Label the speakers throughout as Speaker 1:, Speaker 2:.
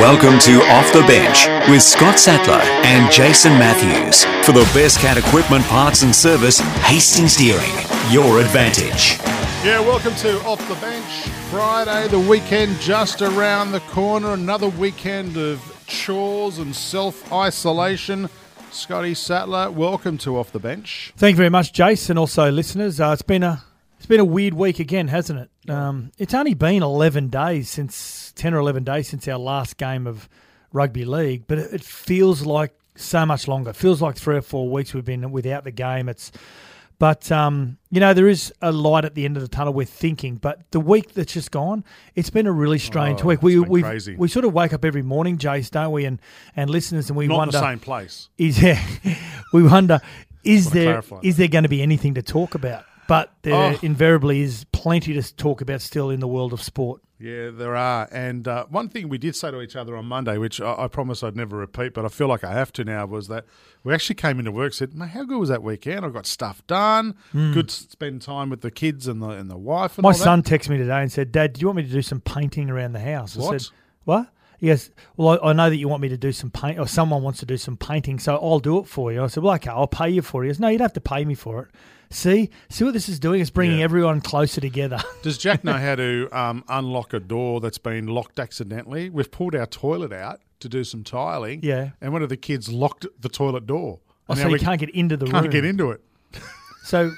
Speaker 1: Welcome to Off the Bench with Scott Sattler and Jason Matthews. For the best cat equipment parts and service, Hastings Deering, your advantage.
Speaker 2: Yeah, welcome to Off the Bench. Friday, the weekend just around the corner. Another weekend of chores and self isolation. Scotty Sattler, welcome to Off the Bench.
Speaker 3: Thank you very much, Jason. also listeners. Uh, it's been a it's been a weird week again, hasn't it? Um, it's only been eleven days since ten or eleven days since our last game of rugby league, but it, feels like so much longer. It feels like three or four weeks we've been without the game. It's but um, you know there is a light at the end of the tunnel. We're thinking, but the week that's just gone, it's been a really strange
Speaker 2: Oh,
Speaker 3: week. We we
Speaker 2: crazy.
Speaker 3: we sort of wake up every morning, Jace, don't we? And and listeners, and we
Speaker 2: Not
Speaker 3: wonder
Speaker 2: the same place.
Speaker 3: is there, we wonder is there there going to be anything to talk about? But there
Speaker 2: Oh.
Speaker 3: invariably is plenty to talk about still in the world of sport.
Speaker 2: Yeah, there are. And uh, one thing we did say to each other on Monday, which I, I promise I'd never repeat, but I feel like I have to now, was that we actually came into work said, "Mate, how good was that weekend? I got stuff done. Good to spend time with the kids and the and the wife." And.
Speaker 3: My
Speaker 2: all that."
Speaker 3: son texted me today and said, "Dad, do you want me to do some painting around the house?" I
Speaker 2: What?
Speaker 3: said, "What?" He goes, "Well, I, I know that you want me to do some paint, or someone wants to do some painting, so I'll do it for you." I said, "Well, okay, I'll pay you for it." He goes, "No, you don't have to pay me for it." See, see what this is doing? It's bringing
Speaker 2: Yeah.
Speaker 3: everyone closer together.
Speaker 2: Does Jack know how to um, unlock a door that's been locked accidentally? We've pulled our toilet out to do some tiling.
Speaker 3: Yeah.
Speaker 2: And one of the kids locked the toilet door.
Speaker 3: Oh,
Speaker 2: And
Speaker 3: so you
Speaker 2: we
Speaker 3: can't get into the room.
Speaker 2: can't
Speaker 3: room.
Speaker 2: get into it.
Speaker 3: So,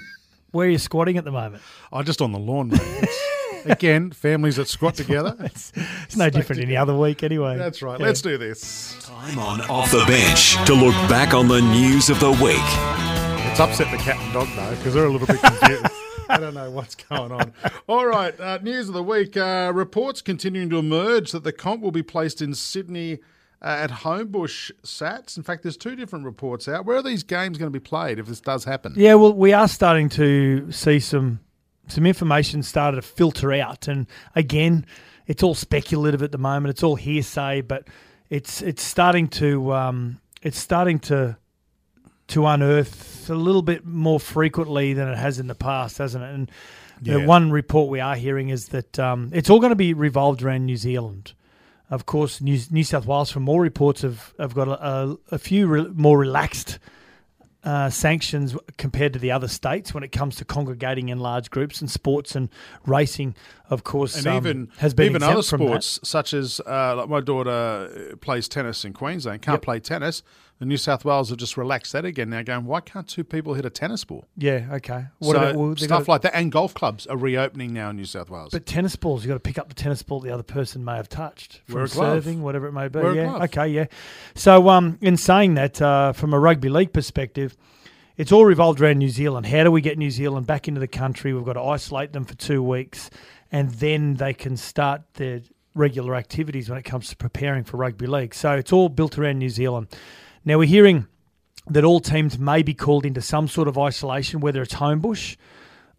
Speaker 3: where are you squatting at the moment?
Speaker 2: I oh, just on the lawn, Again, families that squat together.
Speaker 3: It's, it's no different any other week, anyway.
Speaker 2: That's right.
Speaker 3: Yeah.
Speaker 2: Let's do this.
Speaker 1: Time on Off the Bench to look back on the news of the week.
Speaker 2: It's upset the cat and dog though because they're a little bit confused. I don't know what's going on. All right, uh, news of the week. Uh, reports continuing to emerge that the comp will be placed in Sydney uh, at Homebush Sats. In fact, there's two different reports out. Where are these games going to be played if this does happen?
Speaker 3: Yeah, well, we are starting to see some some information started to filter out, and again, it's all speculative at the moment. It's all hearsay, but it's it's starting to um, it's starting to to unearth a little bit more frequently than it has in the past, hasn't it? And the
Speaker 2: Yeah.
Speaker 3: one report we are hearing is that um, it's all going to be revolved around New Zealand. Of course, New, New South Wales, from more reports, have, have got a, a, a few re- more relaxed uh, sanctions compared to the other states when it comes to congregating in large groups and sports and racing. Of course,
Speaker 2: And
Speaker 3: um,
Speaker 2: even
Speaker 3: has been
Speaker 2: even other sports, such as uh, like my daughter uh, plays tennis in Queensland, can't
Speaker 3: Yep.
Speaker 2: play tennis. The New South Wales have just relaxed that again now, going, why can't two people hit a tennis ball?
Speaker 3: Yeah, okay.
Speaker 2: so
Speaker 3: What about well,
Speaker 2: stuff
Speaker 3: got-
Speaker 2: like that, and golf clubs are reopening now in New South Wales.
Speaker 3: But tennis balls, you've got to pick up the tennis ball the other person may have touched from serving, whatever it may be.
Speaker 2: Wear a
Speaker 3: yeah, okay, yeah. So, um, in saying that, uh, from a rugby league perspective, it's all revolved around New Zealand. How do we get New Zealand back into the country? We've got to isolate them for two weeks, and then they can start their regular activities when it comes to preparing for rugby league. So it's all built around New Zealand. Now we're hearing that all teams may be called into some sort of isolation, whether it's Homebush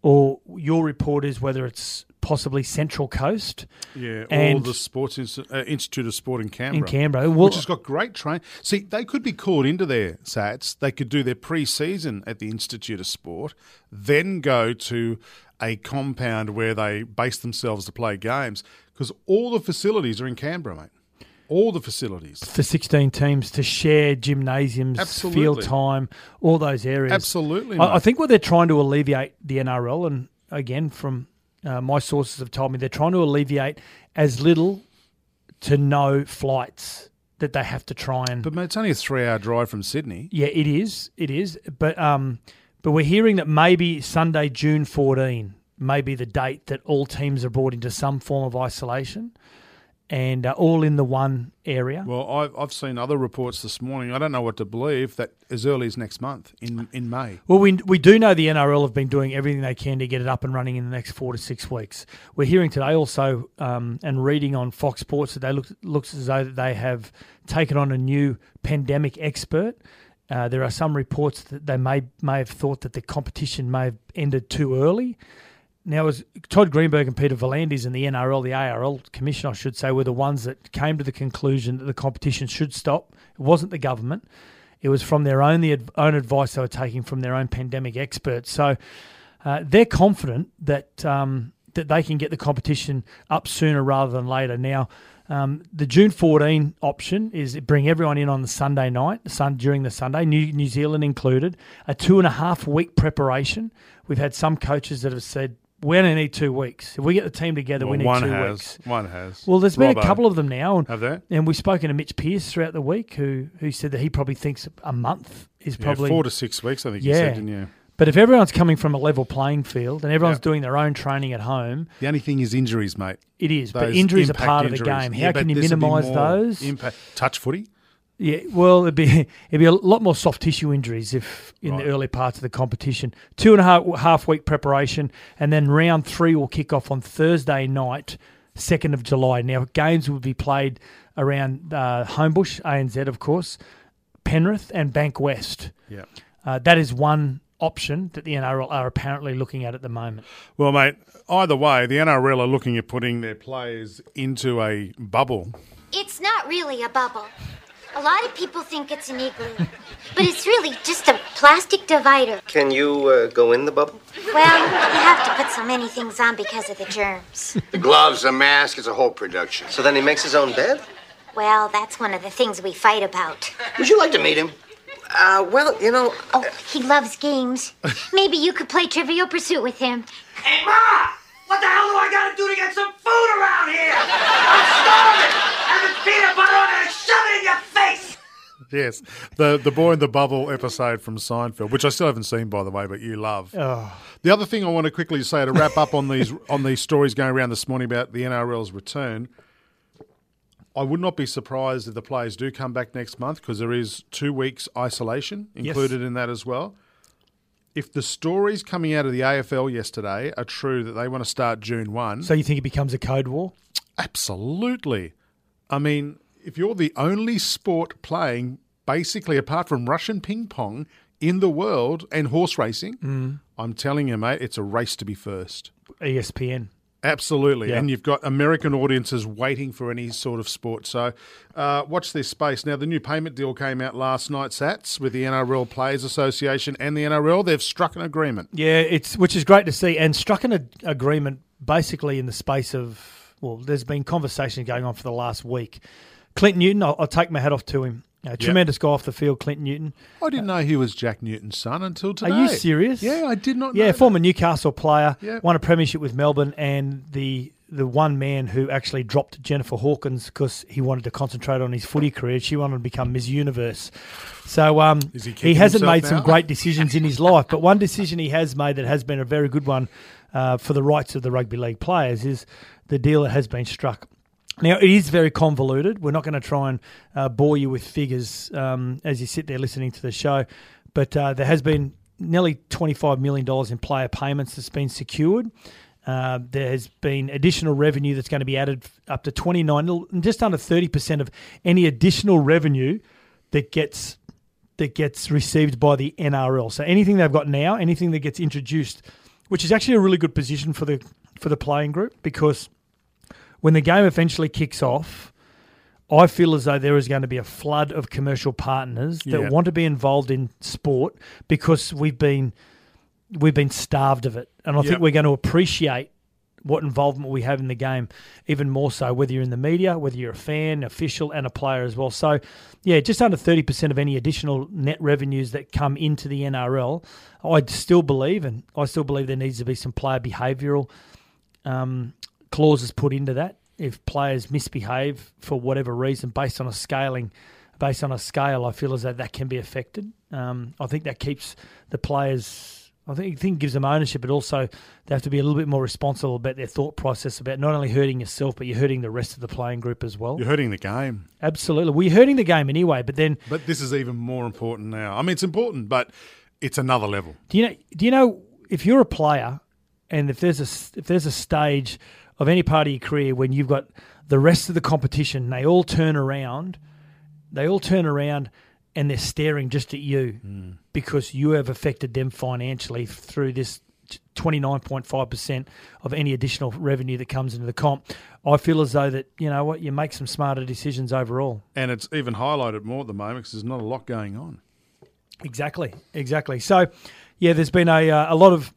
Speaker 3: or your report is whether it's possibly Central Coast
Speaker 2: Yeah, all
Speaker 3: And-
Speaker 2: the Sports uh, Institute of Sport in Canberra.
Speaker 3: in Canberra. Well,
Speaker 2: which has got great train. See, they could be called into their SATs. They could do their pre-season at the Institute of Sport, then go to a compound where they base themselves to play games because all the facilities are in Canberra, mate. All the facilities.
Speaker 3: for 16 teams to share gymnasiums,
Speaker 2: Absolutely.
Speaker 3: field time, all those areas.
Speaker 2: Absolutely,
Speaker 3: I, I think what they're trying to alleviate the NRL, and again, from uh, my sources have told me, they're trying to alleviate as little to no flights that they have to try and.
Speaker 2: But mate, it's only a three-hour drive from Sydney.
Speaker 3: yeah, it is. It is. But um, but we're hearing that maybe Sunday, June 14, may be the date that all teams are brought into some form of isolation. And uh, all in the one area.
Speaker 2: Well, I've, I've seen other reports this morning. I don't know what to believe that as early as next month in, in May.
Speaker 3: Well, we, we do know the NRL have been doing everything they can to get it up and running in the next four to six weeks. We're hearing today also um, and reading on Fox Sports that they look looks as though that they have taken on a new pandemic expert. Uh, there are some reports that they may may have thought that the competition may have ended too early. Now, as Todd Greenberg and Peter V'landys and the NRL, the ARL Commission, I should say, were the ones that came to the conclusion that the competition should stop. It wasn't the government. It was from their own the own advice they were taking from their own pandemic experts. So uh, they're confident that um, that they can get the competition up sooner rather than later. Now, um, the June 14 option is bring everyone in on the Sunday night, sun, during the Sunday, New, New Zealand included, a two and a half week preparation. We've had some coaches that have said we only need two weeks. If we get the team together,
Speaker 2: Well,
Speaker 3: we need
Speaker 2: one
Speaker 3: two
Speaker 2: has.
Speaker 3: weeks.
Speaker 2: One has.
Speaker 3: Well, there's been a couple of them now, and,
Speaker 2: Have there?
Speaker 3: and we've spoken to Mitch Pearce throughout the week, who who said that he probably thinks a month is
Speaker 2: Yeah,
Speaker 3: probably.
Speaker 2: four to six weeks, I think
Speaker 3: Yeah.
Speaker 2: said, didn't you?
Speaker 3: but if everyone's coming from a level playing field and everyone's
Speaker 2: Yeah.
Speaker 3: doing their own training at home,
Speaker 2: The only thing is injuries, mate.
Speaker 3: it is. but injuries are part of the game. How
Speaker 2: Yeah,
Speaker 3: can you minimise those?
Speaker 2: Impact. Touch footy?
Speaker 3: Yeah, well, it'd be it'd be a lot more soft tissue injuries if in
Speaker 2: Right.
Speaker 3: the early parts of the competition. Two and a half half week preparation, and then round three will kick off on Thursday night, second of July. Now games will be played around uh, Homebush, ANZ, of course, Penrith, and Bankwest.
Speaker 2: Yeah.
Speaker 3: Uh, that is one option that the NRL are apparently looking at at the moment.
Speaker 2: Well, mate, either way, the NRL are looking at putting their players into a bubble.
Speaker 4: It's not really a bubble. A lot of people think it's an igloo, but it's really just a plastic divider.
Speaker 5: Can you uh, go in the bubble?
Speaker 4: Well, you have to put so many things on because of the germs.
Speaker 6: The gloves, the mask, it's a whole production.
Speaker 5: So then he makes his own bed?
Speaker 4: Well, that's one of the things we fight about.
Speaker 6: Would you like to meet him?
Speaker 5: Uh, well, you know,
Speaker 4: Oh, he loves games. Maybe you could play Trivial Pursuit with him.
Speaker 7: Hey, Ma! What the hell do I gotta do to get some food around here? I'm starving! Having peanut butter, I'm gonna shove it in your face!
Speaker 2: Yes, the the boy in the bubble episode from Seinfeld, which I still haven't seen, by the way, but you love. Oh. The other thing I want to quickly say to wrap up on these on these stories going around this morning about the NRL's return, I would not be surprised if the players do come back next month because there is two weeks isolation included in that as well. If the stories coming out of the AFL yesterday are true that they want to start June one,
Speaker 3: So you think it becomes a code war?
Speaker 2: Absolutely. I mean, if you're the only sport playing, basically apart from Russian ping pong in the world and horse racing,
Speaker 3: Mm.
Speaker 2: I'm telling you, mate, it's a race to be first.
Speaker 3: ESPN.
Speaker 2: Absolutely.
Speaker 3: Yeah.
Speaker 2: And you've got American audiences waiting for any sort of sport. So uh, watch this space. Now, the new payment deal came out last night, Sats, with the NRL Players Association and the NRL. They've struck an agreement.
Speaker 3: Yeah, it's which is great to see, and struck an ag- agreement basically in the space of well, there's been conversation going on for the last week. Clinton Newton, I'll, I'll take my hat off to him. Uh, tremendous guy off the field, Clinton Newton.
Speaker 2: I didn't know he was Jack Newton's son until today.
Speaker 3: Are you serious?
Speaker 2: Yeah, I did not know.
Speaker 3: Yeah,
Speaker 2: that.
Speaker 3: former Newcastle player,
Speaker 2: Yeah.
Speaker 3: won a premiership with Melbourne, and the the one man who actually dropped Jennifer Hawkins because he wanted to concentrate on his footy career. She wanted to become Miss Universe. So um,
Speaker 2: Is he
Speaker 3: he,
Speaker 2: kicking
Speaker 3: hasn't
Speaker 2: himself
Speaker 3: made some
Speaker 2: now?
Speaker 3: great decisions in his life, but one decision he has made that has been a very good one uh, for the rights of the rugby league players is the deal that has been struck. Now, it is very convoluted. We're not going to try and uh, bore you with figures um, as you sit there listening to the show, but uh, there has been nearly $25 million in player payments that's been secured. Uh, there has been additional revenue that's going to be added up to 29, just under 30% of any additional revenue that gets that gets received by the NRL. So anything they've got now, anything that gets introduced, which is actually a really good position for the for the playing group because when the game eventually kicks off, I feel as though there is going to be a flood of commercial partners that
Speaker 2: Yeah.
Speaker 3: want to be involved in sport because we've been we've been starved of it, and I
Speaker 2: Yep.
Speaker 3: think we're going to appreciate what involvement we have in the game even more so whether you're in the media whether you're a fan official and a player as well so yeah just under 30% of any additional net revenues that come into the NRL I still believe and I still believe there needs to be some player behavioural um, clauses put into that. If players misbehave for whatever reason, based on a scaling, based on a scale, I feel as though that can be affected. Um, I think that keeps the players. I think, I think it gives them ownership, but also they have to be a little bit more responsible about their thought process about not only hurting yourself, but you're hurting the rest of the playing group as well.
Speaker 2: You're hurting the game.
Speaker 3: Absolutely. We're hurting the game anyway, but then
Speaker 2: But this is even more important now. I mean, it's important, but it's another level.
Speaker 3: Do you know? Do you know if you're a player, and if there's a if there's a stage of any part of your career when you've got the rest of the competition, they all turn around, they all turn around, and they're staring just at you because you have affected them financially through this. 29.5% of any additional revenue that comes into the comp. I feel as though that, you know what, you make some smarter decisions overall.
Speaker 2: And it's even highlighted more at the moment because there's not a lot going on.
Speaker 3: Exactly, exactly. So, yeah, there's been a uh, a lot of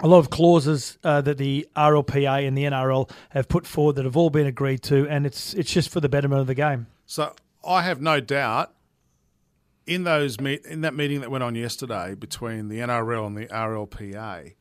Speaker 3: a lot of clauses uh, that the RLPA and the NRL have put forward that have all been agreed to, and it's it's just for the betterment of the game.
Speaker 2: So I have no doubt in those meet in that meeting that went on yesterday between the NRL and the RLPA.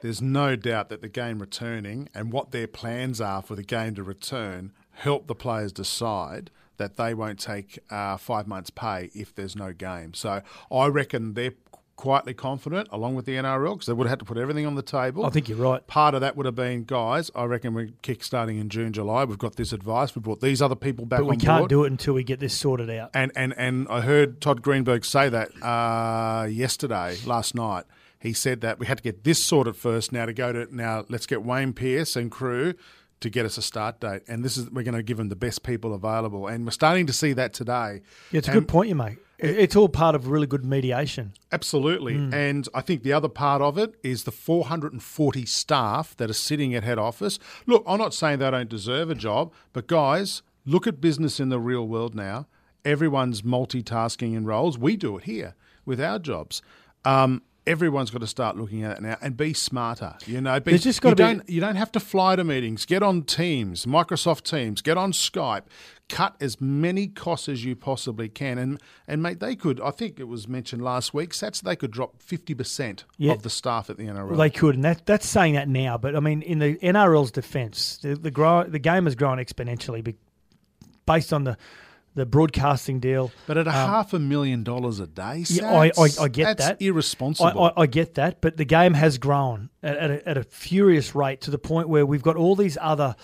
Speaker 2: There's no doubt that the game returning and what their plans are for the game to return help the players decide that they won't take uh, five months' pay if there's no game. So I reckon they're quietly confident, along with the NRL, because they would have had to put everything on the table.
Speaker 3: I think you're right.
Speaker 2: Part of that would have been, guys. I reckon we're kick-starting in June, July. We've got this advice. We've brought these other people back
Speaker 3: But we can't
Speaker 2: board.
Speaker 3: do it until we get this sorted out.
Speaker 2: And and and I heard Todd Greenberg say that uh, yesterday, last night. He said that we had to get this sorted first. Now to go to now, let's get Wayne Pearce and crew to get us a start date. And this is we're going to give them the best people available. And we're starting to see that today.
Speaker 3: Yeah, it's a good point you make. It- It's all part of really good mediation.
Speaker 2: Absolutely. And I think the other part of it is the 440 staff that are sitting at head office. Look, I'm not saying they don't deserve a job, but guys, look at business in the real world now. Everyone's multitasking in roles. We do it here with our jobs. Um, everyone's got to start looking at it now and be smarter. You know, be,
Speaker 3: There's just
Speaker 2: you
Speaker 3: be-
Speaker 2: don't you don't have to fly to meetings. Get on Teams, Microsoft Teams. Get on Skype. Cut as many costs as you possibly can, and and mate, they could. I think it was mentioned last week. Sats they could drop fifty percent
Speaker 3: Yeah.
Speaker 2: of the staff at the NRL.
Speaker 3: Well, they could, and that, that's saying that now. But I mean, in the NRL's defence, the the, grow, the game has grown exponentially based on the the broadcasting deal.
Speaker 2: but at a half a million dollars a day,
Speaker 3: Um, Yeah, I, I, I get
Speaker 2: that's
Speaker 3: that.
Speaker 2: irresponsible.
Speaker 3: I, I, I get that, but the game has grown at, at, a, at a furious rate to the point where we've got all these other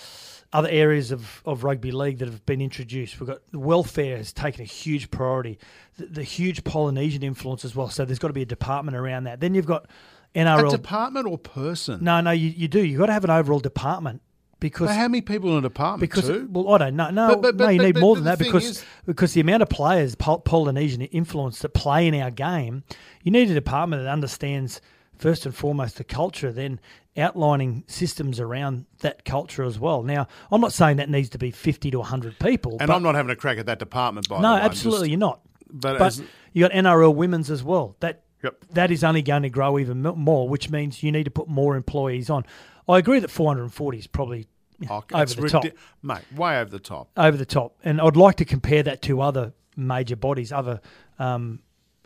Speaker 3: other areas of, of rugby league that have been introduced. We've got welfare has taken a huge priority, the, the huge Polynesian influence as well. So there's got to be a department around that. Then you've got
Speaker 2: a
Speaker 3: NRL.
Speaker 2: department or person?
Speaker 3: no, no, you, you do. You've got to have an overall department because
Speaker 2: But how many people in a department?
Speaker 3: because
Speaker 2: Two?
Speaker 3: well, I don't know. No,
Speaker 2: But- but-
Speaker 3: no, you
Speaker 2: but-
Speaker 3: need
Speaker 2: but
Speaker 3: more than that because
Speaker 2: is-
Speaker 3: because the amount of players Polynesian influence that play in our game, you need a department that understands first and foremost the culture, then outlining systems around that culture as well. Now, I'm not saying that needs to be 50 to 100 people,
Speaker 2: and
Speaker 3: but
Speaker 2: I'm not having a crack at that department. By
Speaker 3: no,
Speaker 2: the way. I'm
Speaker 3: absolutely
Speaker 2: just-
Speaker 3: you're not.
Speaker 2: But,
Speaker 3: But
Speaker 2: as,
Speaker 3: you got NRL women's as well. That
Speaker 2: Yep.
Speaker 3: that is only going to grow even more, which means you need to put more employees on. I agree that 440 is probably
Speaker 2: oh,
Speaker 3: over the top.
Speaker 2: mate, way over the top.
Speaker 3: over the top. And I'd like to compare that to other major bodies, other um,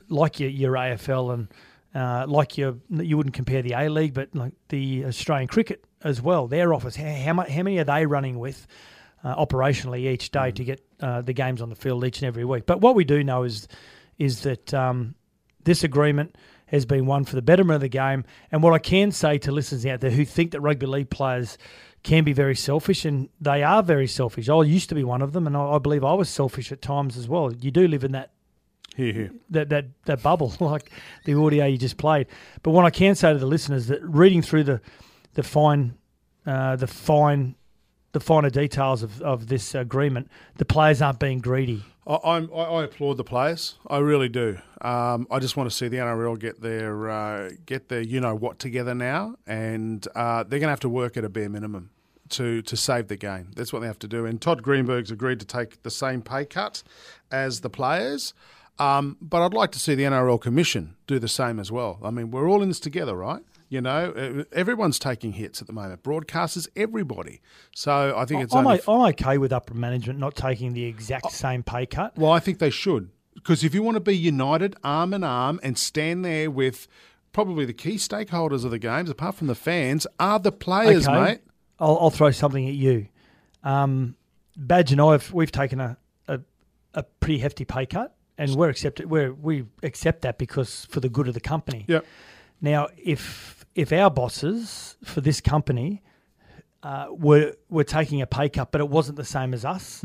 Speaker 3: like your, your AFL and uh, like your you wouldn't compare the A League, but like the Australian cricket as well. Their office, how, how, mu- how many are they running with uh, operationally each day to get uh, the games on the field each and every week? But what we do know is is that um, this agreement has been won for the betterment of the game. And what I can say to listeners out there who think that rugby league players can be very selfish, and they are very selfish. I used to be one of them, and I, I believe I was selfish at times as well. You do live in that
Speaker 2: Here.
Speaker 3: that that that bubble, like the audio you just played. But what I can say to the listeners that reading through the the fine uh, the fine the finer details of, of this agreement, the players aren't being greedy.
Speaker 2: I, I'm, I, I applaud the players. I really do. Um, I just want to see the NRL get their uh, get their you know what together now, and uh, they're going to have to work at a bare minimum to to save the game. That's what they have to do. And Todd Greenberg's agreed to take the same pay cut as the players. Um, but I'd like to see the NRL Commission do the same as well. I mean, we're all in this together, right? You know, everyone's taking hits at the moment. Broadcasters, everybody. So I think it's
Speaker 3: I'm,
Speaker 2: only
Speaker 3: I'm okay with upper management not taking the exact same pay cut.
Speaker 2: Well, I think they should. Because if you want to be united, arm in arm, and stand there with probably the key stakeholders of the games, apart from the fans, are the players,
Speaker 3: Okay.
Speaker 2: mate.
Speaker 3: I'll, I'll throw something at you. Um, Badge and I have we've taken a, a, a pretty hefty pay cut, and we're accepted. We're, we accept that because for the good of the company.
Speaker 2: Yep.
Speaker 3: Now, if if our bosses for this company uh, were were taking a pay cut, but it wasn't the same as us.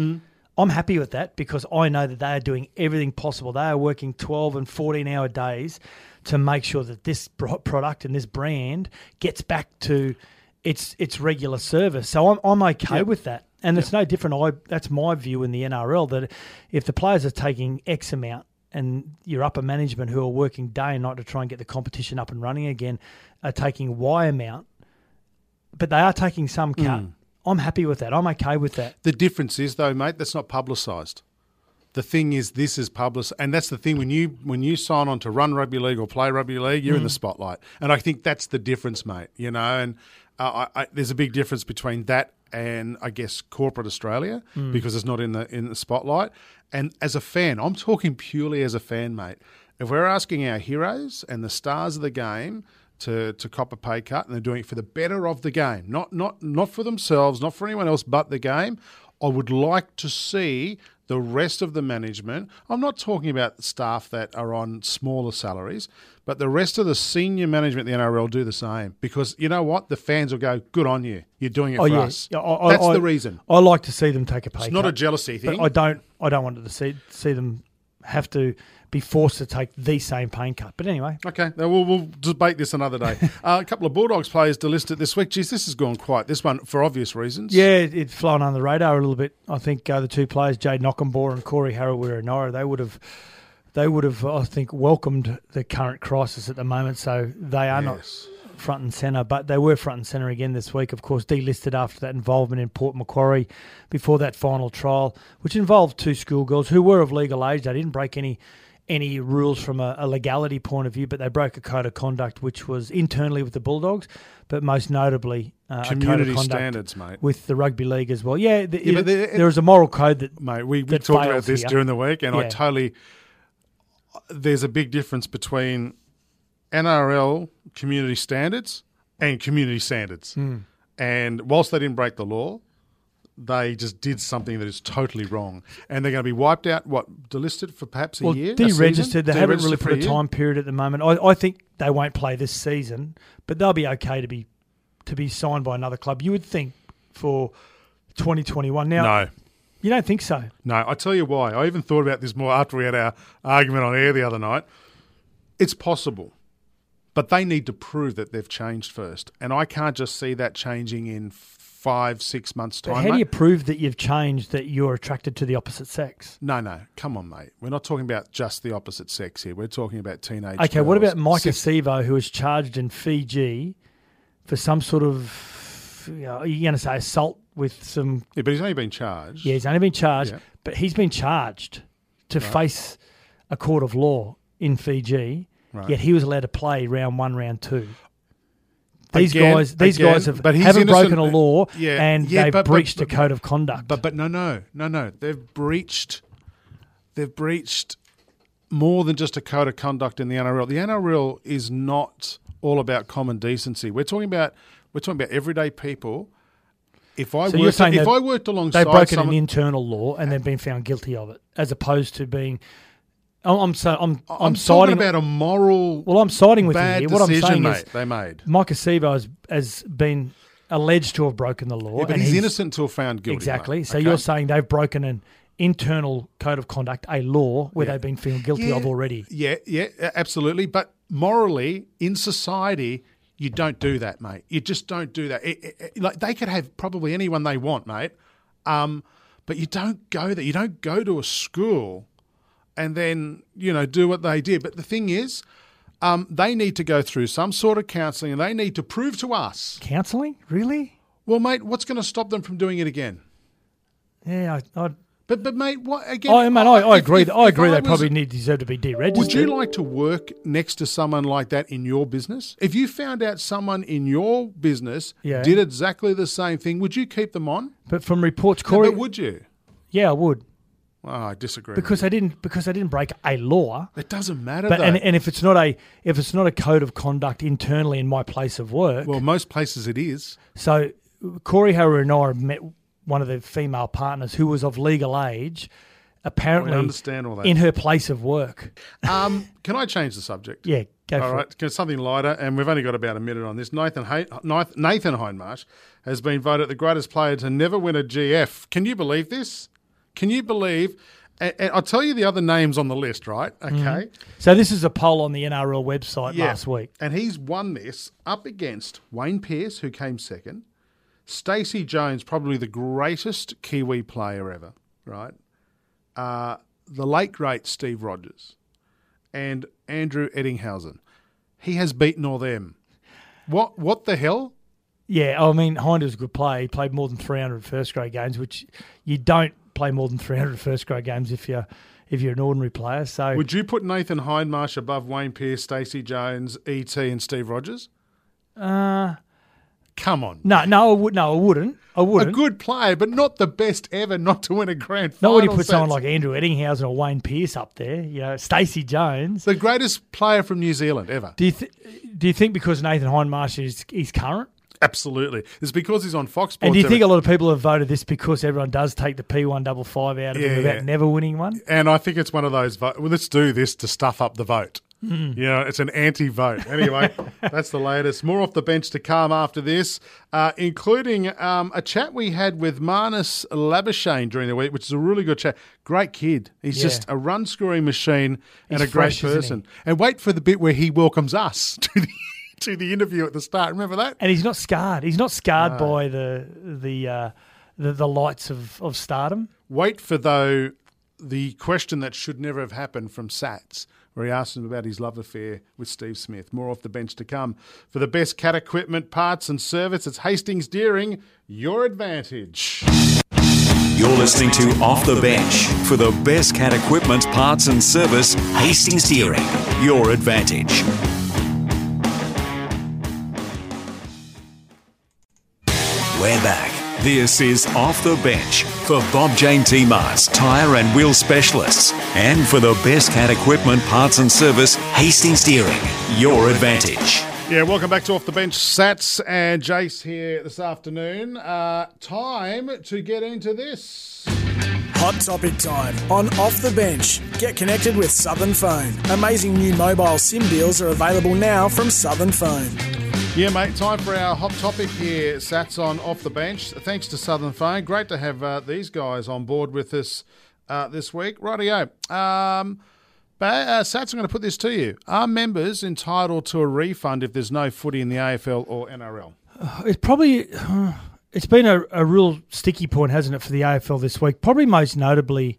Speaker 3: I'm happy with that because I know that they are doing everything possible. They are working 12 and 14 hour days to make sure that this product and this brand gets back to its its regular service. So I'm I'm okay with that. And it's no different. I that's my view in the NRL that if the players are taking X amount and your upper management who are working day and night to try and get the competition up and running again are taking Y amount, but they are taking some cut. I'm happy with that. I'm okay with that.
Speaker 2: The difference is, though, mate, that's not publicised. The thing is, this is public, and that's the thing when you when you sign on to run rugby league or play rugby league, you're in the spotlight, and I think that's the difference, mate. You know, and uh, I, I, there's a big difference between that and I guess corporate Australia hmm. because it's not in the in the spotlight. And as a fan, I'm talking purely as a fan, mate. If we're asking our heroes and the stars of the game to, to cop a pay cut and they're doing it for the better of the game, not not not for themselves, not for anyone else but the game, I would like to see the rest of the management. I'm not talking about the staff that are on smaller salaries, but the rest of the senior management the NRL do the same because you know what? The fans will go, "Good on you, you're doing it
Speaker 3: Oh
Speaker 2: for
Speaker 3: yeah,
Speaker 2: us."
Speaker 3: Yeah, I-
Speaker 2: That's
Speaker 3: I-
Speaker 2: the reason.
Speaker 3: I like to see them take a pay
Speaker 2: It's not a jealousy thing.
Speaker 3: I don't. I don't want to see see them have to be forced to take the same pain cut. But anyway,
Speaker 2: Okay, now we'll, we'll debate this another day. uh, a couple of Bulldogs players delisted this week. Geez, this has gone quiet. This one for obvious reasons.
Speaker 3: yeah, it, it's flown under the radar a little bit. I think uh, the two players, Jayden Okunbor and Corey Harawira they would have. They would have, I think, welcomed the current crisis at the moment, so they are
Speaker 2: Yes.
Speaker 3: not front and centre, but they were front and centre again this week. Of course, delisted after that involvement in Port Macquarie before that final trial, which involved two schoolgirls who were of legal age. They didn't break any any rules from a, a legality point of view, but they broke a code of conduct which was internally with the Bulldogs, but most notably uh, a code of
Speaker 2: Community standards, mate.
Speaker 3: with the rugby league as well. Yeah, the,
Speaker 2: Yeah, but the-
Speaker 3: there is a moral code that
Speaker 2: Mate, we, we talked about this
Speaker 3: here.
Speaker 2: during the week, and I totally. There's a big difference between NRL community standards and community standards.
Speaker 3: Hmm.
Speaker 2: And whilst they didn't break the law, they just did something that is totally wrong. And they're going to be wiped out, what, delisted for perhaps a
Speaker 3: well,
Speaker 2: year? a
Speaker 3: deregistered. They haven't really
Speaker 2: for
Speaker 3: put a
Speaker 2: year?
Speaker 3: time period at the moment. I, I think they won't play this season, but they'll be okay to be to be signed by another club. You would think for 2021. Now,
Speaker 2: No.
Speaker 3: you don't think so?
Speaker 2: No, I tell you why. I even thought about this more after we had our argument on air the other night. It's possible, but they need to prove that they've changed first, and I can't just see that changing in five, six months'
Speaker 3: But
Speaker 2: time.
Speaker 3: how do you prove that you've changed that you're attracted to the opposite sex?
Speaker 2: No, no, come on, mate. We're not talking about just the opposite sex here. We're talking about teenage.
Speaker 3: Okay, what about
Speaker 2: Maika
Speaker 3: Sivo, who was charged in Fiji for some sort of, you know, you're going to say assault with some
Speaker 2: Yeah, but he's only been charged.
Speaker 3: Yeah, he's only been charged,
Speaker 2: Yeah.
Speaker 3: but he's been charged to face a court of law in Fiji.
Speaker 2: Right.
Speaker 3: Yet he was allowed to play round one, round two. These
Speaker 2: Again-
Speaker 3: guys, these
Speaker 2: again,
Speaker 3: guys have
Speaker 2: but
Speaker 3: haven't
Speaker 2: innocent-
Speaker 3: broken a law, uh,
Speaker 2: Yeah,
Speaker 3: and
Speaker 2: yeah,
Speaker 3: they've
Speaker 2: but- but-
Speaker 3: breached
Speaker 2: but-
Speaker 3: a code of conduct.
Speaker 2: But but no no no no they've breached they've breached more than just a code of conduct in the NRL. The NRL is not all about common decency. We're talking about we're talking about everyday people. If I
Speaker 3: so
Speaker 2: worked if I worked alongside
Speaker 3: they've broken
Speaker 2: someone,
Speaker 3: an internal law and they've been found guilty of it, as opposed to being. I'm so I'm I'm,
Speaker 2: I'm,
Speaker 3: siding
Speaker 2: talking about a moral
Speaker 3: Well, I'm siding with you here. What I'm saying
Speaker 2: mate.
Speaker 3: is
Speaker 2: they made.
Speaker 3: Maika Sivo has, has been alleged to have broken the law,
Speaker 2: Yeah, but
Speaker 3: and
Speaker 2: he's, innocent until found guilty.
Speaker 3: Exactly.
Speaker 2: mate.
Speaker 3: So
Speaker 2: Okay?
Speaker 3: you're saying they've broken an internal code of conduct, a law where
Speaker 2: Yeah.
Speaker 3: they've been found guilty
Speaker 2: Yeah,
Speaker 3: of already.
Speaker 2: Yeah, yeah, absolutely. But morally, in society, you don't do that, mate. You just don't do that. It- it- like they could have probably anyone they want, mate. Um, but you don't go there. You don't go to a school and then you know do what they did. But the thing is, um, they need to go through some sort of counselling, and they need to prove to us.
Speaker 3: Counselling? Really?
Speaker 2: Well, mate, what's going to stop them from doing it again?
Speaker 3: Yeah, I, I,
Speaker 2: But but mate, what again?
Speaker 3: I, man, I, I
Speaker 2: if-
Speaker 3: agree.
Speaker 2: if-
Speaker 3: I
Speaker 2: if
Speaker 3: agree. they
Speaker 2: was-
Speaker 3: probably need deserve to be deregistered.
Speaker 2: Would you like to work next to someone like that in your business? If you found out someone in your business
Speaker 3: Yeah.
Speaker 2: did exactly the same thing, would you keep them on?
Speaker 3: But from reports,
Speaker 2: No,
Speaker 3: Corey,
Speaker 2: but would you?
Speaker 3: yeah, I would
Speaker 2: Oh, I disagree.
Speaker 3: because they didn't because they didn't break a law.
Speaker 2: it doesn't matter.
Speaker 3: But
Speaker 2: though.
Speaker 3: and, and if it's not a if it's not a code of conduct internally in my place of work,
Speaker 2: well, most places it is.
Speaker 3: So Corey I met one of the female partners who was of legal age apparently
Speaker 2: understand all that.
Speaker 3: in her place of work.
Speaker 2: Um, can I change the subject?
Speaker 3: Yeah, go
Speaker 2: All
Speaker 3: for
Speaker 2: right,
Speaker 3: it.
Speaker 2: can- something lighter, and we've only got about a minute on this. Nathan Hay- Nathan Hindmarsh has been voted the greatest player to never win a GF. Can you believe this? Can you believe? And, I'll tell you the other names on the list, right? Okay.
Speaker 3: So this is a poll on the NRL website
Speaker 2: Yeah.
Speaker 3: last week.
Speaker 2: And he's won this up against Wayne Pearce, who came second, Stacey Jones, probably the greatest Kiwi player ever, right? Uh, the late, great Steve Rogers, and Andrew Ettingshausen. He has beaten all them. What what the hell?
Speaker 3: Yeah, I mean, Hind was a good player. He played more than 300 first grade games, which you don't play more than 300 first grade games if you're if you're an ordinary player. So
Speaker 2: Would you put Nathan Hindmarsh above Wayne Pearce, Stacey Jones, ET, and Steve Rogers?
Speaker 3: uh,
Speaker 2: Come on.
Speaker 3: no, no, I would no, I wouldn't. I
Speaker 2: A
Speaker 3: wouldn't.
Speaker 2: A good player, but not the best ever not to win a grand final.
Speaker 3: Not when you put someone like Andrew Ettingshausen or Wayne Pearce up there. You know, Stacey Jones.
Speaker 2: the greatest player from New Zealand ever.
Speaker 3: Do you th- do you think because Nathan Hindmarsh is is current?
Speaker 2: Absolutely. It's because he's on Fox Sports.
Speaker 3: And do you
Speaker 2: every-
Speaker 3: think a lot of people have voted this because everyone does take the P one double five out of
Speaker 2: Yeah,
Speaker 3: him about
Speaker 2: yeah.
Speaker 3: never winning one?
Speaker 2: and I think it's one of those. Vo- well, let's do this to stuff up the vote.
Speaker 3: Hmm.
Speaker 2: You know, it's an anti-vote. Anyway, that's the latest. More off the bench to come after this, uh, including um, a chat we had with Marnus Labuschagne during the week, which is a really good chat. Great kid. He's
Speaker 3: Yeah.
Speaker 2: just a run scoring machine and
Speaker 3: He's
Speaker 2: a great
Speaker 3: fresh, isn't
Speaker 2: person. And wait for the bit where he welcomes us to the to the interview at the start. Remember that?
Speaker 3: And he's not scarred. He's not scarred by the the uh, the, the lights of, of stardom.
Speaker 2: Wait for though the question that should never have happened from Sats, where he asked him about his love affair with Steve Smith. More off the bench to come. For the best cat equipment, parts, and service, it's Hastings Deering, your advantage.
Speaker 1: You're listening to Off the Bench. For the best cat equipment, parts, and service, Hastings Deering, your advantage. We're back. This is Off the Bench for Bob Jane T-Marts, tyre and wheel specialists. And for the best cat equipment, parts, and service, Hastings Deering, your advantage.
Speaker 2: Yeah, welcome back to Off the Bench. Sats and Jace here this afternoon. Uh, time to get into this.
Speaker 8: Hot topic time on Off the Bench. Get connected with Southern Phone. Amazing new mobile SIM deals are available now from Southern Phone.
Speaker 2: Yeah, mate, time for our hot topic here, Sats on Off the Bench. Thanks to Southern Phone. Great to have uh, these guys on board with us uh, this week. Rightio. Um, ba- uh, Sats, I'm going to put this to you. Are members entitled to a refund if there's no footy in the AFL or NRL?
Speaker 3: It's probably it's been a, a real sticky point, hasn't it, for the AFL this week? Probably most notably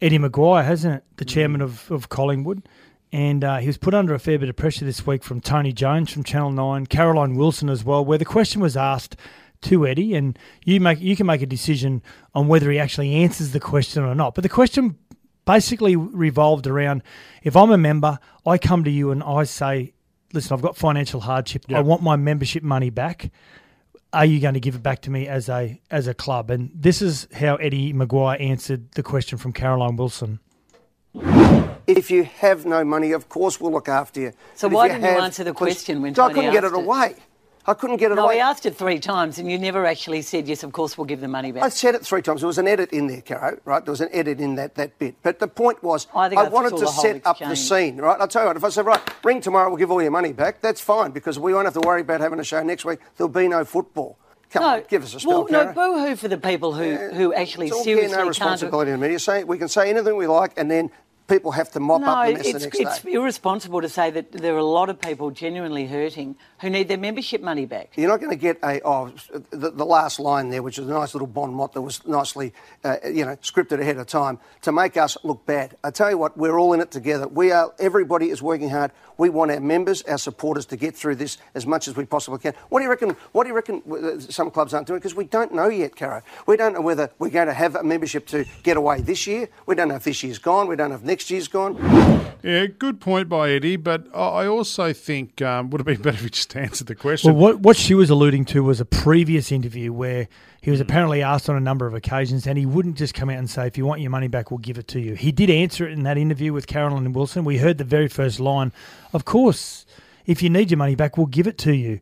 Speaker 3: Eddie McGuire, hasn't it, the chairman of, of Collingwood. And uh, he was put under a fair bit of pressure this week from Tony Jones from Channel Nine, Caroline Wilson as well, where the question was asked to Eddie, and you make you can make a decision on whether he actually answers the question or not. But the question basically revolved around if I'm a member, I come to you and I say, "Listen, I've got financial hardship. I want my membership money back." Are you going to give it back to me as a as a club? And this is how Eddie McGuire answered the question from Caroline Wilson.
Speaker 9: If you have no money, of course we'll look after you.
Speaker 10: So
Speaker 9: But
Speaker 10: why
Speaker 9: you
Speaker 10: didn't you answer the question when
Speaker 9: So I couldn't get it
Speaker 10: it?
Speaker 9: away. I couldn't get it
Speaker 10: No,
Speaker 9: away.
Speaker 10: he asked it three times, and you never actually said yes. Of course, we'll give the money back.
Speaker 9: I said it three times. There was an edit in there, Caro, right? There was an edit in that, that bit. But the point was,
Speaker 10: I I
Speaker 9: wanted to set up the scene, right? I'll tell you what, if I said, right, ring tomorrow, we'll give all your money back, that's fine because we won't have to worry about having a show next week. There'll be no football. Come
Speaker 10: no,
Speaker 9: on, give us a spell,
Speaker 10: well, no, boo-hoo for the people who, who actually
Speaker 9: It's all
Speaker 10: seriously
Speaker 9: care, no
Speaker 10: can't.
Speaker 9: responsibility in the media. Say, we can say anything we like and then people have to mop
Speaker 10: No,
Speaker 9: up the mess
Speaker 10: it's,
Speaker 9: the next
Speaker 10: it's
Speaker 9: day.
Speaker 10: irresponsible to say that there are a lot of people genuinely hurting who need their membership money back.
Speaker 9: You're not going to get a oh, the, the last line there, which is a nice little bon mot that was nicely, uh, you know, scripted ahead of time to make us look bad. I tell you what, we're all in it together. We are. Everybody is working hard. We want our members, our supporters, to get through this as much as we possibly can. What do you reckon? What do you reckon? uh, Some clubs aren't doing because we don't know yet, Caro. We don't know whether we're going to have a membership to get away this year. We don't know if this year's gone. We don't know if next year's gone.
Speaker 2: Yeah, good point by Eddie, but I I also think um, would have been better if he just answered the question.
Speaker 3: Well, what what she was alluding to was a previous interview where he was apparently asked on a number of occasions, and he wouldn't just come out and say, "If you want your money back, we'll give it to you." He did answer it in that interview with Caroline Wilson. We heard the very first line, "Of course, if you need your money back, we'll give it to you."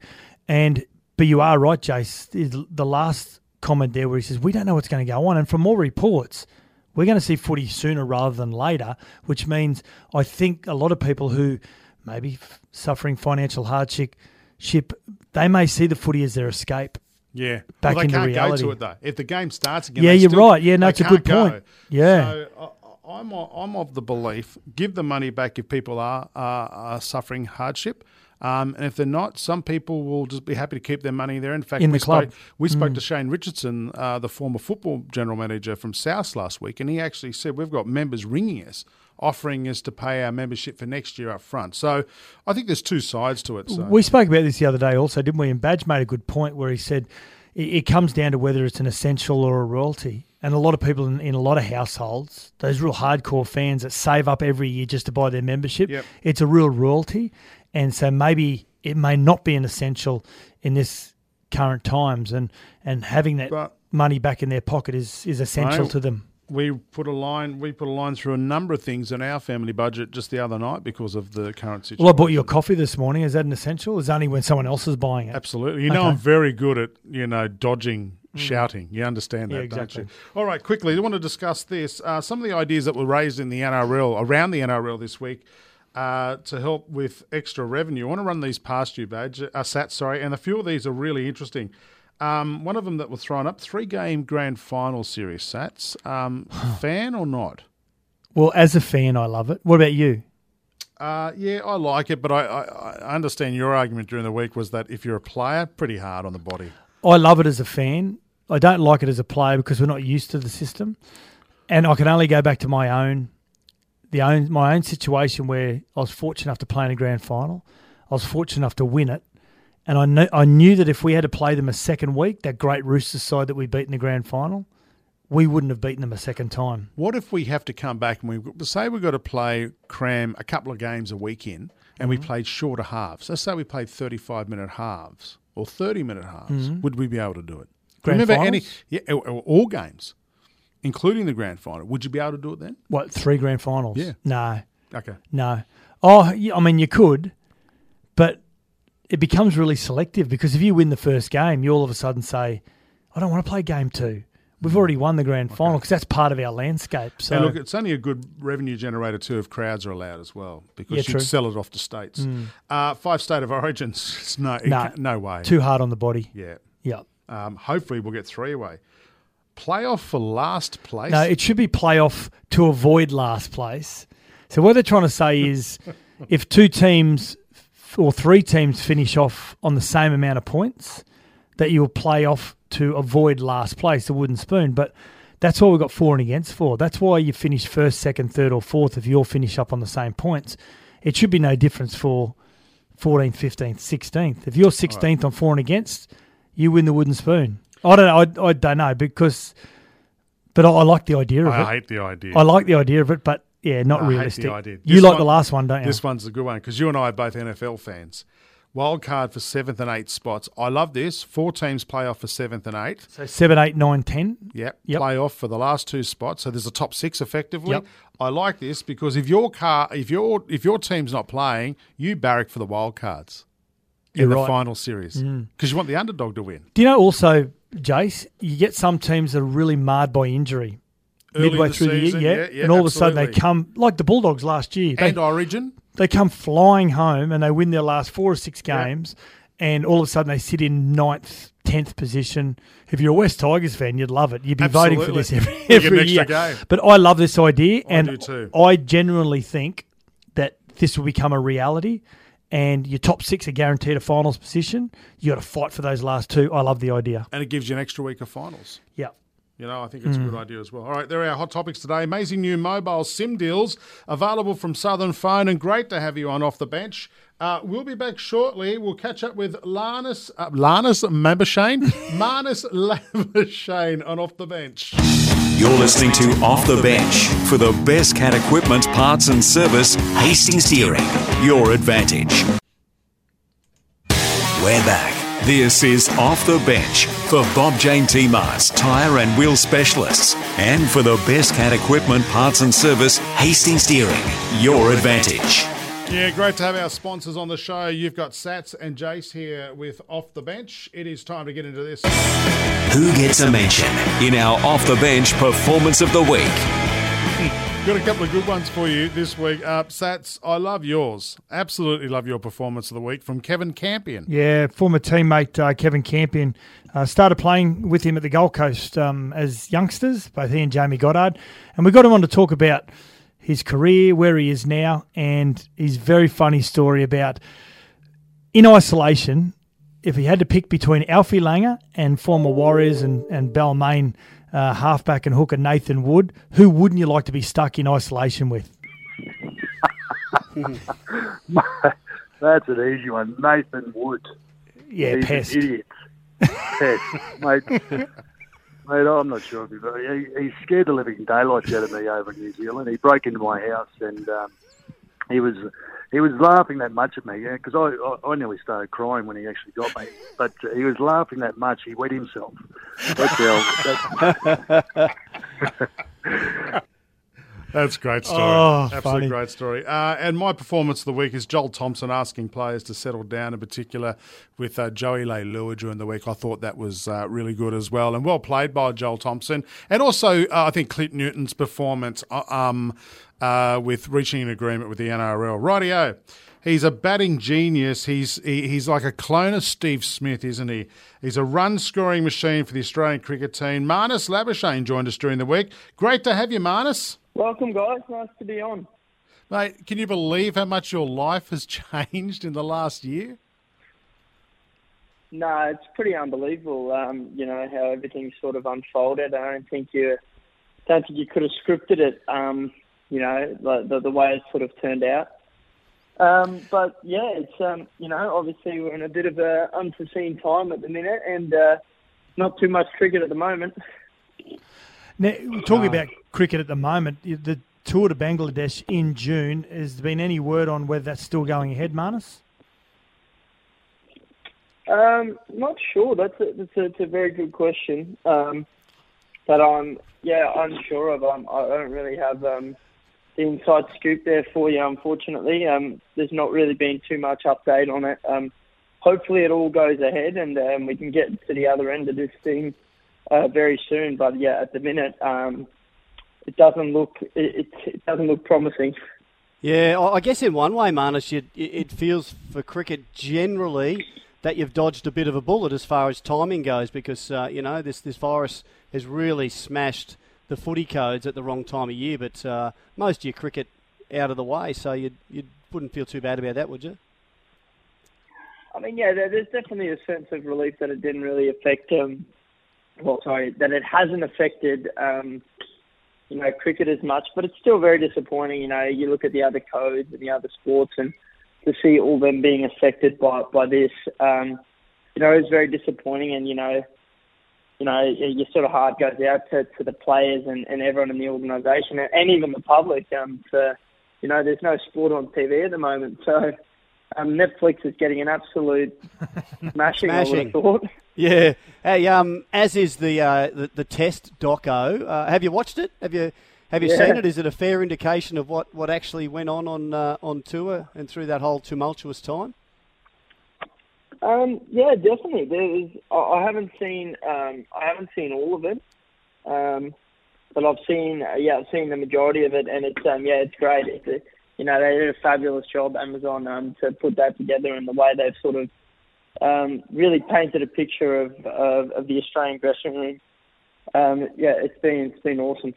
Speaker 3: And but you are right, Jace. The last comment there where he says, "We don't know what's going to go on," and from more reports, We're going to see footy sooner rather than later, which means I think a lot of people who maybe f- suffering financial hardship, ship, they may see the footy as their escape.
Speaker 2: Yeah,
Speaker 3: Back
Speaker 2: well, they
Speaker 3: into
Speaker 2: can't
Speaker 3: reality.
Speaker 2: go to it though. If the game starts again,
Speaker 3: Yeah, you're
Speaker 2: still-
Speaker 3: right. Yeah, no, it's a good
Speaker 2: can't
Speaker 3: point.
Speaker 2: go.
Speaker 3: Yeah.
Speaker 2: So I, I'm of, I'm of the belief give the money back if people are are, are suffering hardship. Um, and if they're not, some people will just be happy to keep their money there. In fact,
Speaker 3: In
Speaker 2: we spoke we spoke
Speaker 3: Mm.
Speaker 2: to Shane Richardson, uh, the former football general manager from South last week, and he actually said we've got members ringing us, offering us to pay our membership for next year up front. So I think there's two sides to it. So.
Speaker 3: We spoke about this the other day, also, didn't we? And Badge made a good point where he said it, it comes down to whether it's an essential or a royalty. And a lot of people in, in a lot of households, those real hardcore fans that save up every year just to buy their membership,
Speaker 2: Yep.
Speaker 3: it's a real royalty. And so maybe it may not be an essential in this current times. And, and having that
Speaker 2: But-
Speaker 3: money back in their pocket is, is essential to them.
Speaker 2: we put a line we put a line through a number of things in our family budget just the other night because of the current situation.
Speaker 3: Well, I bought you a coffee this morning. Is that an essential? It's only when someone else is buying it.
Speaker 2: Absolutely. You know
Speaker 3: Okay.
Speaker 2: I'm very good at, you know, dodging shouting. You understand that,
Speaker 3: Yeah, exactly.
Speaker 2: don't you? All right, quickly, I want to discuss this. Uh, some of the ideas that were raised in the NRL, around the NRL this week, uh, to help with extra revenue. I want to run these past you, Badge, uh, Sat, sorry, and a few of these are really interesting. Um, one of them that was thrown up, three-game grand final series, Sats. Um, fan or not?
Speaker 3: Well, as a fan, I love it. What about you?
Speaker 2: Uh, yeah, I like it, but I, I, I understand your argument during the week was that if you're a player, pretty hard on the body.
Speaker 3: I love it as a fan. I don't like it as a player because we're not used to the system. And I can only go back to my own, the own my own situation where I was fortunate enough to play in a grand final. I was fortunate enough to win it, and I knew I knew that if we had to play them a second week, that great Roosters side that we beat in the grand final, we wouldn't have beaten them a second time.
Speaker 2: What if we have to come back and we say we've got to play cram a couple of games a week in, and we played shorter halves? Let's say we played thirty-five minute halves or thirty minute halves.
Speaker 3: Mhm.
Speaker 2: Would we be able to do it?
Speaker 3: Grand
Speaker 2: Remember any yeah all games, including the grand final? Would you be able to do it then?
Speaker 3: What three grand finals?
Speaker 2: Yeah.
Speaker 3: No.
Speaker 2: Okay.
Speaker 3: No. Oh, I mean, you could, but it becomes really selective because if you win the first game, you all of a sudden say, I don't want to play game two. We've already won the grand final because that's part of our landscape. So,
Speaker 2: and look, it's only a good revenue generator too if crowds are allowed as well because
Speaker 3: Yeah,
Speaker 2: you
Speaker 3: true.
Speaker 2: sell it off to states.
Speaker 3: Mm.
Speaker 2: Uh, five state of origins, no,
Speaker 3: No.
Speaker 2: no way.
Speaker 3: Too hard on the body.
Speaker 2: Yeah.
Speaker 3: Yeah.
Speaker 2: Um, hopefully, we'll get three away. Playoff for last place.
Speaker 3: no, it should be playoff to avoid last place. So, what they're trying to say is if two teams or three teams finish off on the same amount of points, that you'll play off to avoid last place, the wooden spoon. But that's what we've got for and against for. That's why you finish first, second, third, or fourth if you all finish up on the same points. It should be no difference for 14th, 15th, 16th. If you're 16th on for and against, you win the wooden spoon. I don't know. I, I don't know because, but I, I like the idea of it.
Speaker 2: I hate the idea.
Speaker 3: I like the idea of it, but yeah, not
Speaker 2: I hate the
Speaker 3: realistic.
Speaker 2: idea.
Speaker 3: You
Speaker 2: This
Speaker 3: like
Speaker 2: one-
Speaker 3: the last one, don't you?
Speaker 2: This one's a good one because you and I are both NFL fans. Wild card for seventh and eighth spots. I love this. Four teams play off for seventh and eighth.
Speaker 3: So seven, eight, nine, ten.
Speaker 2: Yep.
Speaker 3: Yep.
Speaker 2: Play off for the last two spots. So there's a top six effectively.
Speaker 3: Yep.
Speaker 2: I like this because if your car, if your if your team's not playing, you barrack for the wild cards in
Speaker 3: You're
Speaker 2: the
Speaker 3: right.
Speaker 2: final series
Speaker 3: Mm.
Speaker 2: because you want the underdog to win.
Speaker 3: Do you know also, Jace, you get some teams that are really marred by injury
Speaker 2: Early
Speaker 3: midway
Speaker 2: the
Speaker 3: through
Speaker 2: season,
Speaker 3: the year,
Speaker 2: yeah, yeah,
Speaker 3: and all of a sudden they come like the Bulldogs last year. They,
Speaker 2: and Origin.
Speaker 3: they come flying home and they win their last four or six
Speaker 2: Yeah.
Speaker 3: games, and all of a sudden they sit in ninth, tenth position. If you're a West Tigers fan, you'd love it. You'd be voting for this every, every year.
Speaker 2: game.
Speaker 3: But I love this idea,
Speaker 2: I
Speaker 3: and. I genuinely think that this will become a reality. And your top six are guaranteed a finals position. You got to fight for those last two. I love the idea.
Speaker 2: and it gives you an extra week of finals.
Speaker 3: Yeah.
Speaker 2: You know, I think it's a good idea as well. All right, there are our hot topics today. Amazing new mobile SIM deals available from Southern Phone, and great to have you on off the bench. Uh, we'll be back shortly. We'll catch up with Lanus, uh, Lanus Mabashane, Marnus Labuschagne on off the bench.
Speaker 1: You're listening to Off the Bench for the best cat equipment, parts and service, Hastings Deering, your advantage. We're back. This is Off the Bench for Bob Jane T-Marts, tyre and wheel specialists. And for the best cat equipment, parts and service, Hastings Deering, your advantage.
Speaker 2: Yeah, great to have our sponsors on the show. You've got Sats and Jace here with Off the Bench. It is time to get into this.
Speaker 1: Who gets a mention in our off the bench performance of the week?
Speaker 2: Got a couple of good ones for you this week. Uh, Sats, I love yours. Absolutely love your performance of the week from Kevin Campion.
Speaker 3: Yeah, former teammate uh, Kevin Campion uh, started playing with him at the Gold Coast um, as youngsters, both he and Jamie Goddard, and we got him on to talk about his career, where he is now, and his very funny story about in isolation. If he had to pick between Alfie Langer and former Warriors and, and Balmain uh, halfback and hooker Nathan Wood, who wouldn't you like to be stuck in isolation with?
Speaker 11: That's an easy one. Nathan Wood.
Speaker 3: Yeah,
Speaker 11: He's
Speaker 3: pest.
Speaker 11: An idiot. Pest. Mate, mate, I'm not sure if he, he, he scared the living daylights out of me over in New Zealand. He broke into my house and um, he was he was laughing that much at me because I, I I nearly started crying when he actually got me. But uh, he was laughing that much he wet himself. That's how. That,
Speaker 2: That's a great story.
Speaker 3: Oh,
Speaker 2: Absolute
Speaker 3: funny.
Speaker 2: great story. Uh, and my performance of the week is Joel Thompson asking players to settle down, in particular with uh, Joey Leilua during the week. I thought that was uh, really good as well, and well played by Joel Thompson. And also, uh, I think Clint Newton's performance uh, um, uh, with reaching an agreement with the NRL. Rightio. He's a batting genius. He's he, he's like a clone of Steve Smith, isn't he? He's a run scoring machine for the Australian cricket team. Marnus Labuschagne joined us during the week. Great to have you, Marnus.
Speaker 12: Welcome, guys. Nice to be on.
Speaker 2: Mate, can you believe how much your life has changed in the last year?
Speaker 12: No, it's pretty unbelievable. Um, you know how everything sort of unfolded. I don't think you, don't think you could have scripted it. Um, you know the, the the way it sort of turned out. Um, but yeah, it's um, you know obviously we're in a bit of a unforeseen time at the minute, and uh, not too much cricket at the moment.
Speaker 3: Now, talking about cricket at the moment, the tour to Bangladesh in June. Has there been any word on whether that's still going ahead, Marnus?
Speaker 12: Um, not sure. That's a, that's a, it's a very good question. Um, that I'm yeah unsure of. Um, I don't really have um, the inside scoop there for you. Unfortunately, um, there's not really been too much update on it. Um, hopefully, it all goes ahead and um, we can get to the other end of this thing uh, very soon. But yeah, at the minute, um, it doesn't look it, it, it doesn't look promising.
Speaker 13: Yeah, I guess in one way, Marnus, you, it feels for cricket generally that you've dodged a bit of a bullet as far as timing goes because, uh, you know, this, this virus has really smashed the footy codes at the wrong time of year, but uh, most of your cricket out of the way, so you you wouldn't feel too bad about that, would you?
Speaker 12: I mean, yeah, there's definitely a sense of relief that it didn't really affect. Um, well, sorry, that it hasn't affected. Um, you know, cricket as much, but it's still very disappointing. You know, you look at the other codes and the other sports, and to see all them being affected by by this, um, you know, is very disappointing. And you know, you know, your sort of heart goes out to, to the players and, and everyone in the organisation, and, even the public. Um, for you know, there's no sport on TV at the moment, so um, Netflix is getting an absolute smashing.
Speaker 13: Smashing.
Speaker 12: thought.
Speaker 13: Yeah. Hey, um, as is the uh, the, the test doco. Uh, have you watched it? Have you have you
Speaker 12: Yeah.
Speaker 13: seen it? Is it a fair indication of what, what actually went on on uh, on tour and through that whole tumultuous time?
Speaker 12: Um, yeah, definitely. There's, I I haven't seen, um, I haven't seen all of it, um, but I've seen, uh, yeah, I've seen the majority of it, and it's, um, yeah, it's great. It's, a, you know, they did a fabulous job, Amazon, um, to put that together, and the way they've sort of um, really painted a picture of, of, of the Australian dressing room. Um, yeah, it's been, it's been awesome.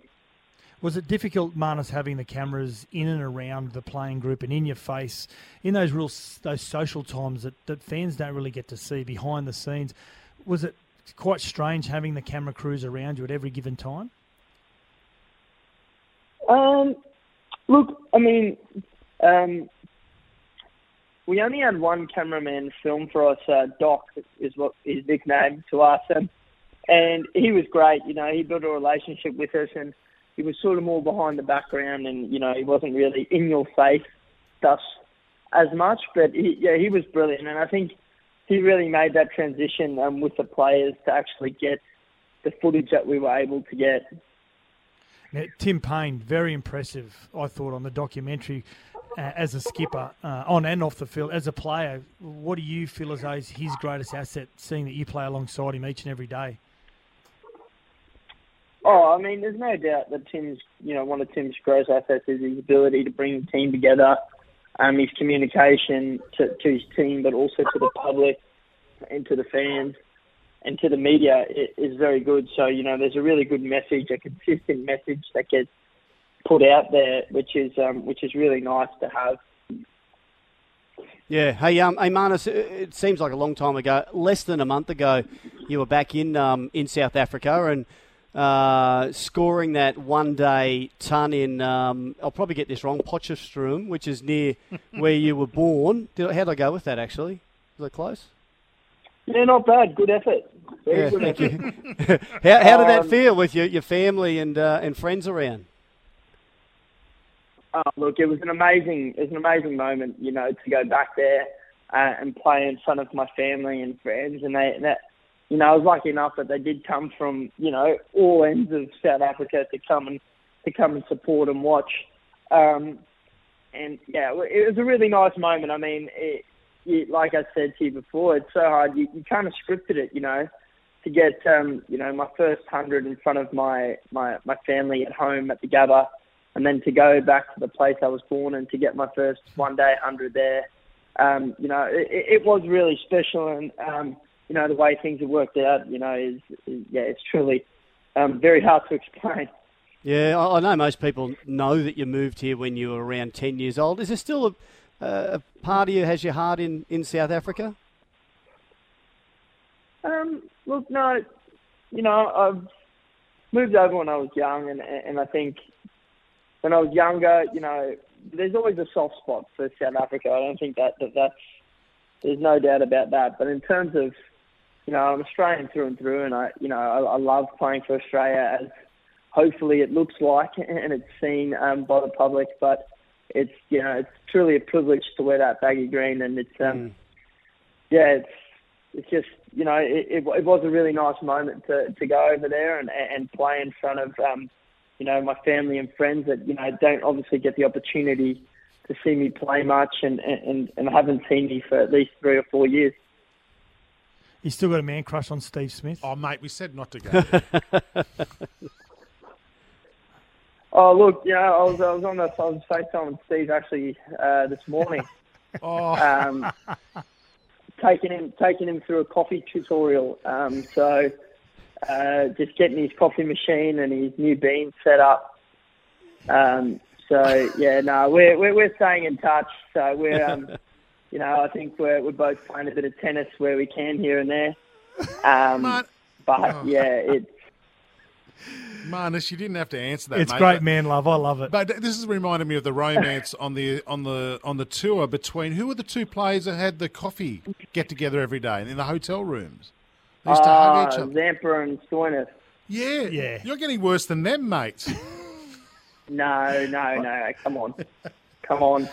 Speaker 3: Was it difficult, Marnus, having the cameras in and around the playing group and in your face in those real those social times that, that fans don't really get to see behind the scenes? Was it quite strange having the camera crews around you at every given time?
Speaker 12: Um, look, I mean, um, we only had one cameraman film for us. Uh, Doc is what his nickname to us, and and he was great. You know, he built a relationship with us, and he was sort of more behind the background, and you know, he wasn't really in your face stuff as much. But he, yeah, he was brilliant, and I think he really made that transition um, with the players to actually get the footage that we were able to get.
Speaker 3: Now, Tim Paine, very impressive, I thought, on the documentary. uh, as a skipper, uh, on and off the field, as a player, what do you feel as though is his greatest asset, seeing that you play alongside him each and every day?
Speaker 12: Oh, I mean, there's no doubt that Tim's, you know, one of Tim's greatest assets is his ability to bring the team together, um, his communication to, to his team, but also to the public and to the fans and to the media is very good. So, you know, there's a really good message, a consistent message that gets put out there, which is um, which is really nice to have.
Speaker 13: Yeah. Hey, um, hey, Marnus, it- it seems like a long time ago. Less than a month ago, you were back in um, in South Africa and uh, scoring that one day ton in. Um, I'll probably get this wrong. Potchefstroom, which is near where you were born. Did, how'd I go with that? Actually, was it close?
Speaker 12: Yeah, not bad. Good effort. Very
Speaker 13: Yeah,
Speaker 12: good
Speaker 13: thank
Speaker 12: effort.
Speaker 13: you. how, how did that
Speaker 12: Um,
Speaker 13: feel with your, your family and uh, and friends around?
Speaker 12: Oh, look, it was an amazing, it was an amazing moment, you know, to go back there uh, and play in front of my family and friends, and they, that, you know, I was lucky enough that they did come from, you know, all ends of South Africa to come and to come and support and watch. Um, and yeah, it was a really nice moment. I mean, it, you, like I said to you before, it's so hard. You, you kind of scripted it, you know, to get, um, you know, my first hundred in front of my, my, my family at home at the Gabba, and then to go back to the place I was born and to get my first one day hundred there. Um, you know, it, it was really special, and um, you know the way things have worked out, you know, is, is yeah, it's truly um, very hard to explain.
Speaker 13: Yeah, I know most people know that you moved here when you were around 10 years old. Is there still a, a part of you has your heart in, in South Africa?
Speaker 12: Um, look, no, you know, I've moved over when I was young, and and I think when I was younger, you know, there's always a soft spot for South Africa. I don't think that, that that's there's no doubt about that. But in terms of, you know, I'm Australian through and through, and I, you know, I, I love playing for Australia as hopefully it looks like and it's seen um, by the public. But it's, you know, it's truly a privilege to wear that baggy green, and it's, um, yeah, it's it's just you know it, it, it was a really nice moment to, to go over there and, and play in front of um, you know my family and friends that you know don't obviously get the opportunity to see me play much and, and, and haven't seen me for at least three or four years.
Speaker 3: You still got a man crush on Steve Smith?
Speaker 2: Oh, mate, we said not to go. there.
Speaker 12: Oh look, you know I was I was on the I was FaceTime with Steve actually uh, this morning.
Speaker 2: oh.
Speaker 12: um, taking him taking him through a coffee tutorial. Um, so uh, just getting his coffee machine and his new bean set up. Um, so yeah, no, we're, we're we're staying in touch. So we're um, you know I think we're we're both playing a bit of tennis where we can here and there. Um, but yeah, it's
Speaker 2: Marnus, you didn't have to answer that.
Speaker 3: It's
Speaker 2: mate,
Speaker 3: great
Speaker 2: but-
Speaker 3: man love. I love it.
Speaker 2: But this has reminded me of the romance on the on the on the tour between who were the two players that had the coffee get together every day in the hotel rooms. They used to hug each
Speaker 12: uh,
Speaker 2: other.
Speaker 12: Zampa and Stoinis.
Speaker 2: Yeah, yeah. You're getting worse than them, mate.
Speaker 12: No, no, no. Come on, come on.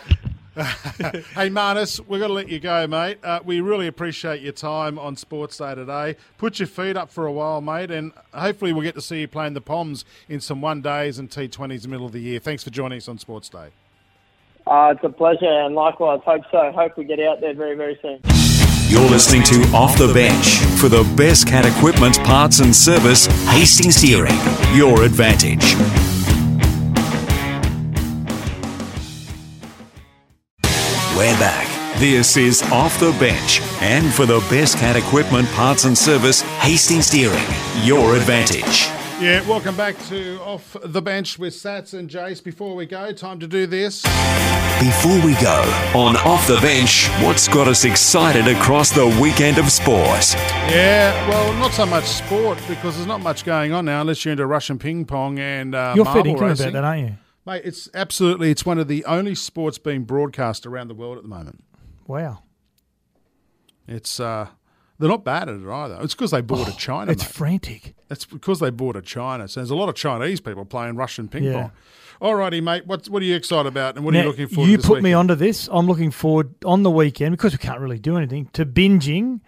Speaker 2: hey, Marnus, we're going to let you go, mate. Uh, we really appreciate your time on Sports Day today. Put your feet up for a while, mate, and hopefully we'll get to see you playing the Poms in some one days and T20s in the middle of the year. Thanks for joining us on Sports Day.
Speaker 12: Uh, it's a pleasure, and likewise, hope so. Hope we get out there very, very soon.
Speaker 1: You're listening to Off the Bench for the best cat equipment, parts and service, Hastings Deering, your advantage. We're back. This is Off the Bench. And for the best cat equipment, parts and service, Hastings Deering, your advantage.
Speaker 2: Yeah, welcome back to Off the Bench with Sats and Jace. Before we go, time to do this.
Speaker 1: Before we go, on Off the Bench, what's got us excited across the weekend of sport?
Speaker 2: Yeah, well, not so much sport because there's not much going on now unless you're into Russian ping pong and uh,
Speaker 3: You're
Speaker 2: marble
Speaker 3: fair dinkum about that, aren't you?
Speaker 2: Mate, it's absolutely it's one of the only sports being broadcast around the world at the moment.
Speaker 3: Wow.
Speaker 2: It's uh they're not bad at it either. It's because they bought a China.
Speaker 3: Oh, it's
Speaker 2: mate.
Speaker 3: frantic.
Speaker 2: It's because they bought a China. So there's a lot of Chinese people playing Russian ping
Speaker 3: Yeah.
Speaker 2: pong. Alrighty, mate. What what are you excited about, and what are you looking forward
Speaker 3: You
Speaker 2: to
Speaker 3: put me onto this. I'm looking forward on the weekend because we can't really do anything to binging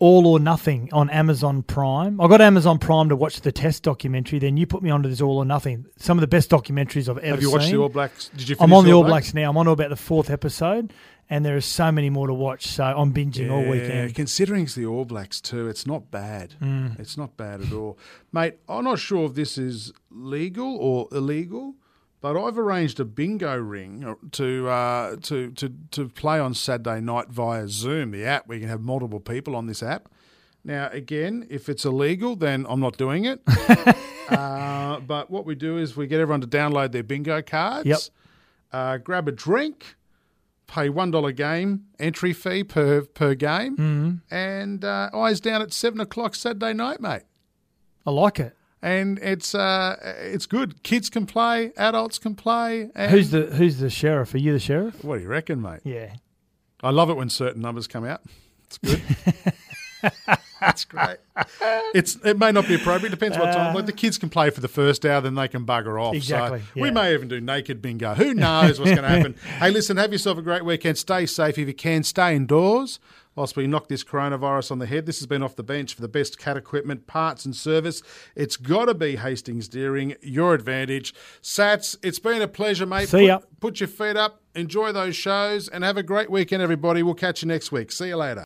Speaker 3: All or Nothing on Amazon Prime. I got Amazon Prime to watch the Test documentary. Then you put me onto this All or Nothing. Some of the best documentaries I've ever seen.
Speaker 2: Have you watched
Speaker 3: seen.
Speaker 2: the All Blacks? Did you?
Speaker 3: I'm on the All
Speaker 2: Blacks?
Speaker 3: Blacks now. I'm on about the fourth episode, and there are so many more to watch. So I'm binging all weekend.
Speaker 2: Considering it's the All Blacks too, it's not bad.
Speaker 3: Mm.
Speaker 2: It's not bad at all, mate. I'm not sure if this is legal or illegal, but I've arranged a bingo ring to uh, to to to play on Saturday night via Zoom, the app. where you can have multiple people on this app. Now, again, if it's illegal, then I'm not doing it. uh, but what we do is we get everyone to download their bingo cards.
Speaker 3: Yep.
Speaker 2: Uh, grab a drink, pay one dollar game entry fee per per game,
Speaker 3: Mhm.
Speaker 2: and uh, eyes down at seven o'clock Saturday night, mate.
Speaker 3: I like it.
Speaker 2: And it's uh, it's good. Kids can play, adults can play. And
Speaker 3: Who's the Who's the sheriff? Are you the sheriff?
Speaker 2: What do you reckon, mate?
Speaker 3: Yeah.
Speaker 2: I love it when certain numbers come out. It's good. That's great. It's it may not be appropriate. Depends what time. Like the kids can play for the first hour, then they can bugger off.
Speaker 3: Exactly,
Speaker 2: So
Speaker 3: yeah.
Speaker 2: we may even do naked bingo. Who knows what's going to happen? hey, listen. Have yourself a great weekend. Stay safe if you can. Stay indoors. Whilst we knock this coronavirus on the head, this has been off the bench for the best cat equipment, parts, and service. It's got to be Hastings Deering, your advantage. Sats, it's been a pleasure, mate.
Speaker 3: See
Speaker 2: put,
Speaker 3: ya.
Speaker 2: Put your feet up, enjoy those shows, and have a great weekend, everybody. We'll catch you next week. See you later.